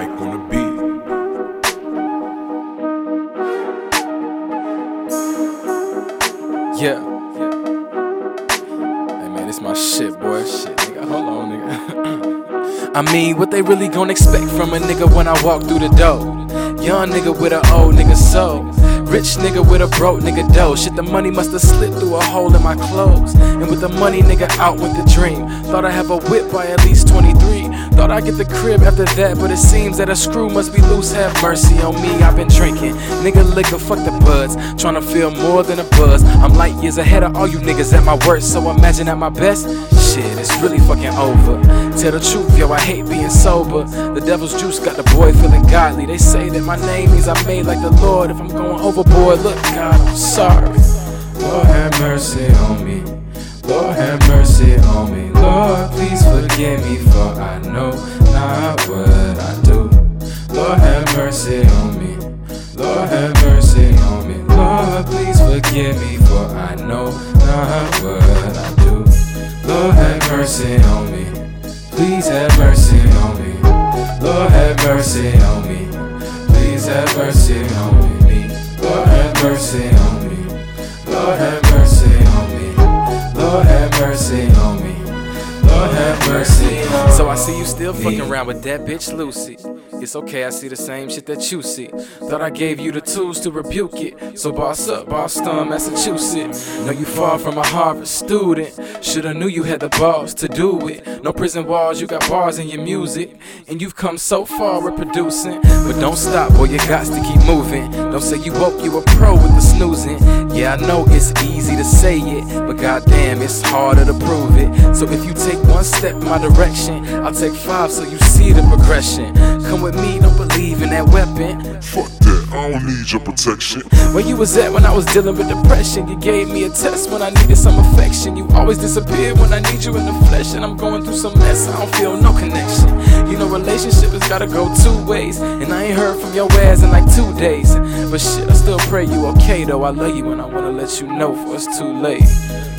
Mike on the beat. Yeah. Hey man, this my shit, boy. Shit, nigga. Hold on, nigga. I mean, what they really gonna expect from a nigga when I walk through the door? Young nigga with an old nigga soul. Rich nigga with a broke nigga dough. Shit, the money must have slipped through a hole in my clothes. And with the money, nigga, out with the dream. Thought I have a whip by at least 23. Thought I'd get the crib after that, but it seems that a screw must be loose. Have mercy on me, I've been drinking. Nigga, liquor, fuck the buds. Tryna feel more than a buzz. I'm light years ahead of all you niggas at my worst. So imagine at my best, shit, it's really fucking over. Tell the truth, yo, I hate being sober. The devil's juice got the boy feeling godly. They say that my name means I'm made like the Lord. If I'm going overboard, look, God, I'm sorry. Lord have mercy on me. Lord have mercy on me. Lord, please forgive me, for I know not what I do. Lord have mercy on me. Lord have mercy on me. Lord, please forgive me, for I know not what I do. Lord have mercy on me. Please have mercy on me. Lord have mercy on me. Please have mercy on me. Lord have mercy on me. Lord have mercy on me. Lord have mercy on me. Lord have mercy on me. So I see you still fucking around with that bitch Lucy. It's okay, I see the same shit that you see. Thought I gave you the tools to rebuke it. So boss up, Boston, Massachusetts. Know you far from a Harvard student. Shoulda knew you had the balls to do it. No prison walls, you got bars in your music. And you've come so far reproducing. But don't stop, boy, you got to keep moving. Don't say you woke, you a pro with the snoozing. Yeah, I know it's easy to say it, but goddamn, it's harder to prove it. So if you take one step in my direction, I'll take five so you see the progression. Come with me, don't believe in that weapon. Fuck that, I don't need your protection. Where you was at when I was dealing with depression? You gave me a test when I needed some affection. You always disappear when I need you in the flesh, and I'm going through some mess. I don't feel no connection. You know, relationship has gotta go two ways, and I ain't heard from your ass in like two days. But shit, I still pray you okay though. I love you, and I wanna let you know before it's too late.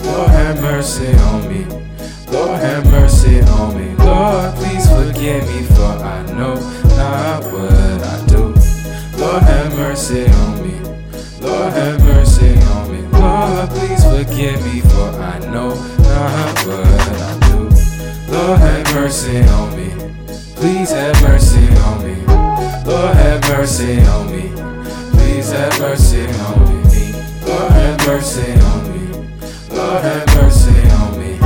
Lord have mercy on me. Lord have mercy on me. Lord, please forgive me, for I know mercy on me. Lord have mercy on me. Lord, please forgive me, for I know not what I do. Lord have mercy on me. Please have mercy on me. Lord have mercy on me. Please have mercy on me. Lord have mercy on me. Lord have mercy on me.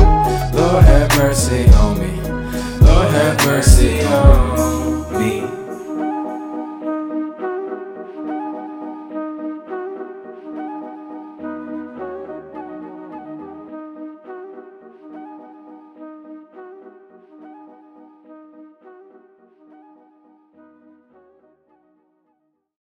Lord have mercy on me.